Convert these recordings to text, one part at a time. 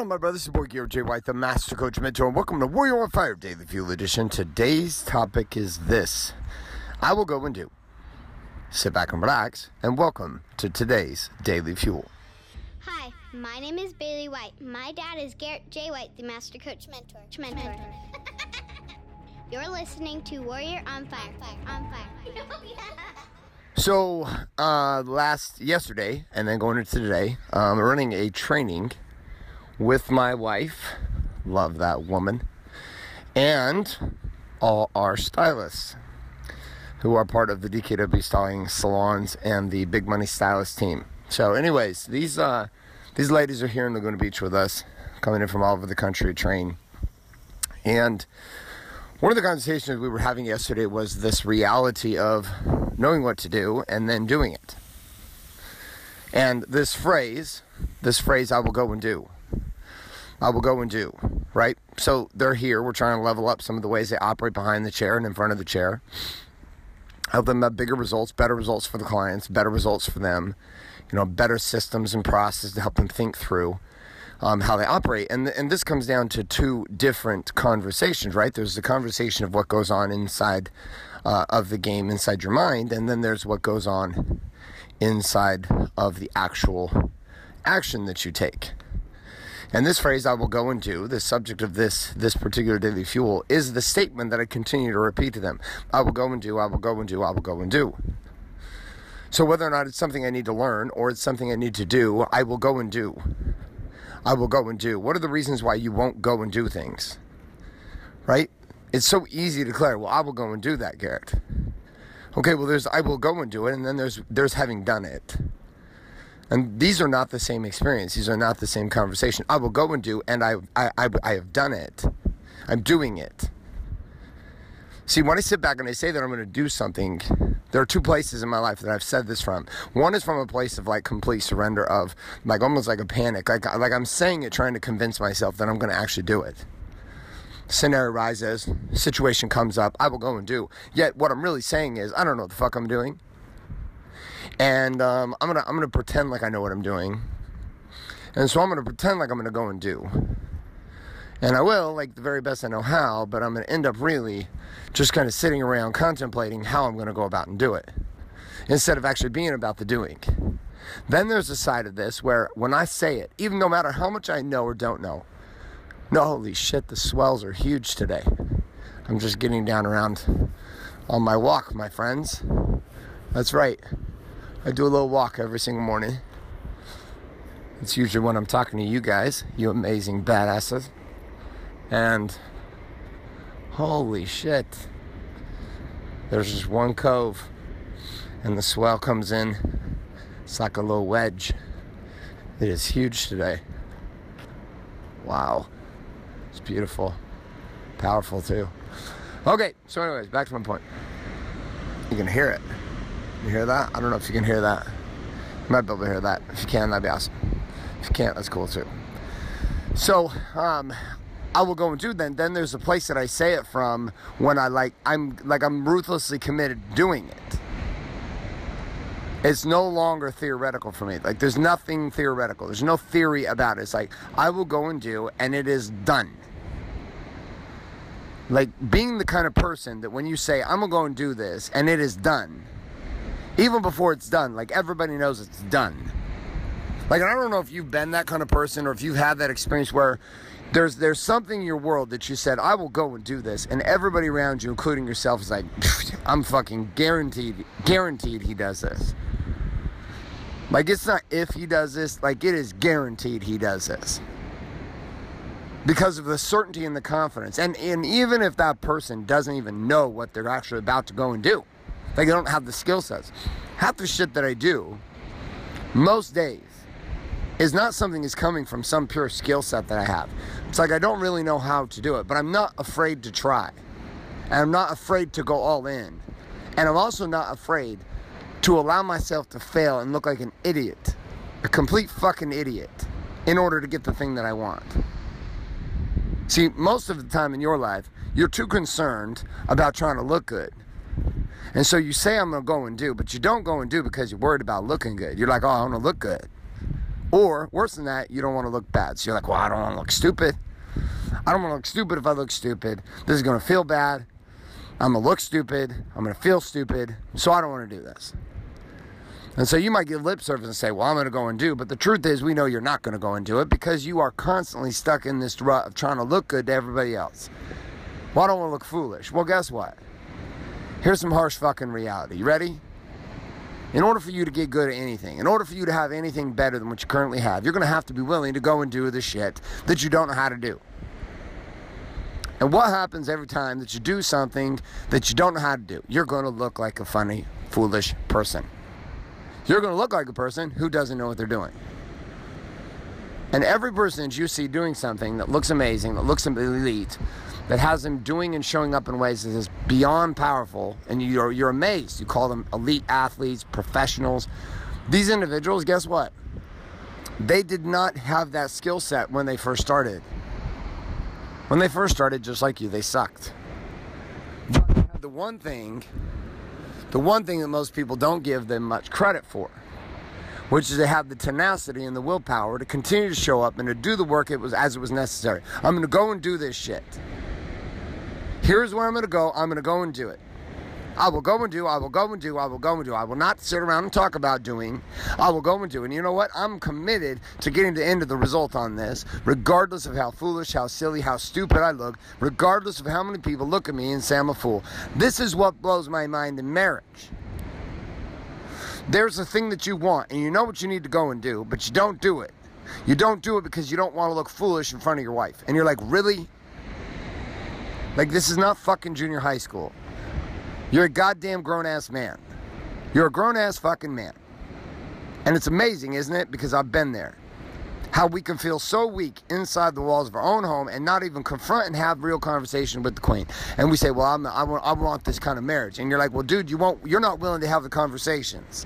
going on, my brothers? It's your boy Garrett J. White, the Master Coach Mentor, and welcome to Warrior on Fire Daily Fuel Edition. Today's topic is this I will go and do. Sit back and relax, and welcome to today's Daily Fuel. Hi, my name is Bailey White. My dad is Garrett J. White, the Master Coach Mentor. Mentor. You're listening to Warrior on Fire. fire on Fire. So, uh, last yesterday, and then going into today, um, running a training with my wife. Love that woman. And all our stylists who are part of the DKW styling salons and the big money stylist team. So, anyways, these uh, these ladies are here in Laguna Beach with us, coming in from all over the country train. And one of the conversations we were having yesterday was this reality of knowing what to do and then doing it. And this phrase, this phrase, I will go and do. I will go and do, right? So they're here. We're trying to level up some of the ways they operate behind the chair and in front of the chair. Help them have bigger results, better results for the clients, better results for them, you know, better systems and processes to help them think through um, how they operate. And, and this comes down to two different conversations, right? There's the conversation of what goes on inside uh, of the game, inside your mind, and then there's what goes on inside of the actual action that you take. And this phrase I will go and do, the subject of this this particular daily fuel, is the statement that I continue to repeat to them. I will go and do, I will go and do, I will go and do. So whether or not it's something I need to learn or it's something I need to do, I will go and do. I will go and do. What are the reasons why you won't go and do things? Right? It's so easy to declare, well, I will go and do that, Garrett. Okay, well there's I will go and do it, and then there's there's having done it. And these are not the same experience. These are not the same conversation. I will go and do, and I, I, I, I have done it. I'm doing it. See, when I sit back and I say that I'm going to do something, there are two places in my life that I've said this from. One is from a place of like complete surrender, of like almost like a panic, like like I'm saying it, trying to convince myself that I'm going to actually do it. Scenario rises, situation comes up, I will go and do. Yet what I'm really saying is I don't know what the fuck I'm doing and um, I'm gonna I'm gonna pretend like I know what I'm doing, and so I'm gonna pretend like I'm gonna go and do, and I will like the very best I know how, but I'm gonna end up really just kind of sitting around contemplating how I'm gonna go about and do it, instead of actually being about the doing. Then there's a side of this where when I say it, even no matter how much I know or don't know, no, holy shit, the swells are huge today. I'm just getting down around on my walk, my friends. That's right. I do a little walk every single morning. It's usually when I'm talking to you guys, you amazing badasses. And holy shit, there's just one cove, and the swell comes in. It's like a little wedge. It is huge today. Wow. It's beautiful. Powerful too. Okay, so, anyways, back to my point. You can hear it. You hear that? I don't know if you can hear that. You might be able to hear that. If you can, that'd be awesome. If you can't, that's cool too. So, um, I will go and do then. Then there's a place that I say it from when I like I'm like I'm ruthlessly committed to doing it. It's no longer theoretical for me. Like there's nothing theoretical. There's no theory about it. It's like I will go and do, and it is done. Like being the kind of person that when you say I'm gonna go and do this, and it is done even before it's done. Like everybody knows it's done. Like I don't know if you've been that kind of person or if you've had that experience where there's there's something in your world that you said I will go and do this, and everybody around you, including yourself, is like, I'm fucking guaranteed guaranteed he does this. Like it's not if he does this, like it is guaranteed he does this. Because of the certainty and the confidence. And and even if that person doesn't even know what they're actually about to go and do. Like I don't have the skill sets. Half the shit that I do, most days, is not something that's coming from some pure skill set that I have. It's like I don't really know how to do it, but I'm not afraid to try. And I'm not afraid to go all in. And I'm also not afraid to allow myself to fail and look like an idiot, a complete fucking idiot, in order to get the thing that I want. See, most of the time in your life, you're too concerned about trying to look good and so you say I'm gonna go and do, but you don't go and do because you're worried about looking good. You're like, oh, I wanna look good. Or worse than that, you don't want to look bad. So you're like, well, I don't want to look stupid. I don't want to look stupid if I look stupid. This is going to feel bad. I'm going to look stupid. I'm going to feel stupid. So I don't want to do this. And so you might give lip service and say, well, I'm going to go and do. But the truth is, we know you're not going to go and do it because you are constantly stuck in this rut of trying to look good to everybody else. Well, I don't want to look foolish. Well, guess what? Here's some harsh fucking reality. You ready? In order for you to get good at anything, in order for you to have anything better than what you currently have, you're going to have to be willing to go and do the shit that you don't know how to do. And what happens every time that you do something that you don't know how to do? You're going to look like a funny, foolish person. You're going to look like a person who doesn't know what they're doing. And every person that you see doing something that looks amazing, that looks elite, that has them doing and showing up in ways that is beyond powerful, and you're, you're amazed. You call them elite athletes, professionals. These individuals, guess what? They did not have that skill set when they first started. When they first started, just like you, they sucked. But the one thing, the one thing that most people don't give them much credit for, which is they have the tenacity and the willpower to continue to show up and to do the work it was as it was necessary. I'm going to go and do this shit. Here's where I'm going to go. I'm going to go and do it. I will go and do, I will go and do, I will go and do. I will not sit around and talk about doing. I will go and do. And you know what? I'm committed to getting the end of the result on this, regardless of how foolish, how silly, how stupid I look, regardless of how many people look at me and say I'm a fool. This is what blows my mind in marriage. There's a thing that you want, and you know what you need to go and do, but you don't do it. You don't do it because you don't want to look foolish in front of your wife. And you're like, really? Like, this is not fucking junior high school. You're a goddamn grown ass man. You're a grown ass fucking man. And it's amazing, isn't it? Because I've been there. How we can feel so weak inside the walls of our own home and not even confront and have real conversation with the queen. And we say, "Well, I'm, I want, I want this kind of marriage," and you're like, "Well, dude, you won't. You're not willing to have the conversations.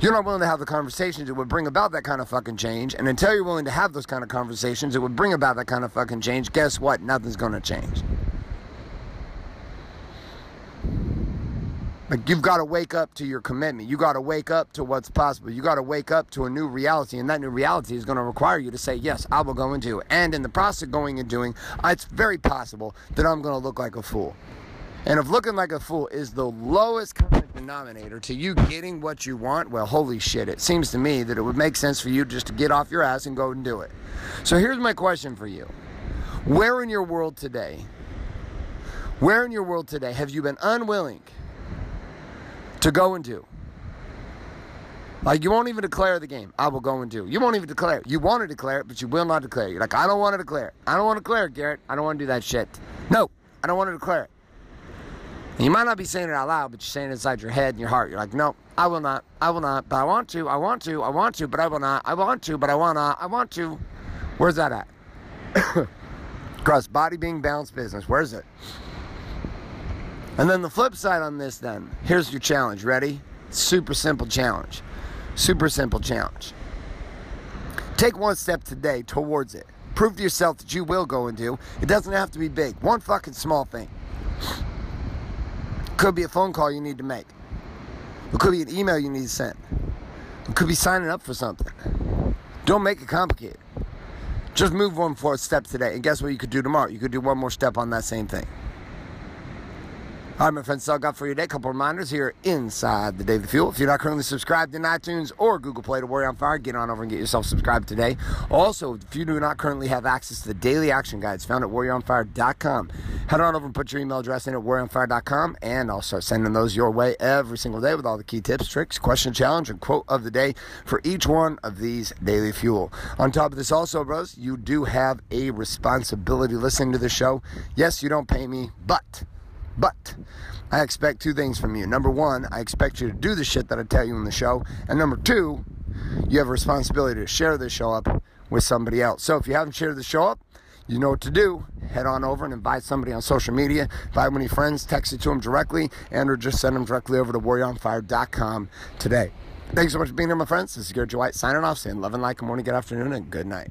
You're not willing to have the conversations that would bring about that kind of fucking change. And until you're willing to have those kind of conversations that would bring about that kind of fucking change, guess what? Nothing's to change." Like you've got to wake up to your commitment. You got to wake up to what's possible. You got to wake up to a new reality, and that new reality is going to require you to say, "Yes, I will go and do." And in the process of going and doing, uh, it's very possible that I'm going to look like a fool. And if looking like a fool is the lowest common denominator to you getting what you want, well, holy shit! It seems to me that it would make sense for you just to get off your ass and go and do it. So here's my question for you: Where in your world today? Where in your world today have you been unwilling? To go and do. Like you won't even declare the game. I will go and do. You won't even declare. You want to declare it, but you will not declare. it. You're like, I don't want to declare. it. I don't want to declare it, Garrett. I don't want to do that shit. No, I don't want to declare it. And you might not be saying it out loud, but you're saying it inside your head and your heart. You're like, no, I will not. I will not. But I want to. I want to. I want to. But I will not. I want to. But I want to. I want to. Where's that at? Cross body being balanced business. Where's it? And then the flip side on this, then, here's your challenge. Ready? Super simple challenge. Super simple challenge. Take one step today towards it. Prove to yourself that you will go and do. It doesn't have to be big. One fucking small thing. Could be a phone call you need to make. It could be an email you need to send. It could be signing up for something. Don't make it complicated. Just move one forward step today. And guess what you could do tomorrow? You could do one more step on that same thing. All right, my friends, I got for you today. A couple reminders here inside the Daily Fuel. If you're not currently subscribed in iTunes or Google Play to Warrior on Fire, get on over and get yourself subscribed today. Also, if you do not currently have access to the daily action guides found at warrioronfire.com, head on over and put your email address in at warrioronfire.com, and I'll start sending those your way every single day with all the key tips, tricks, question challenge, and quote of the day for each one of these Daily Fuel. On top of this, also, bros, you do have a responsibility listening to the show. Yes, you don't pay me, but but I expect two things from you. Number one, I expect you to do the shit that I tell you in the show. And number two, you have a responsibility to share this show up with somebody else. So if you haven't shared the show up, you know what to do. Head on over and invite somebody on social media. Invite your friends, text it to them directly, and or just send them directly over to warrioronfire.com today. Thanks so much for being here, my friends. This is Garrett White signing off, saying love and like, good morning, good afternoon, and good night.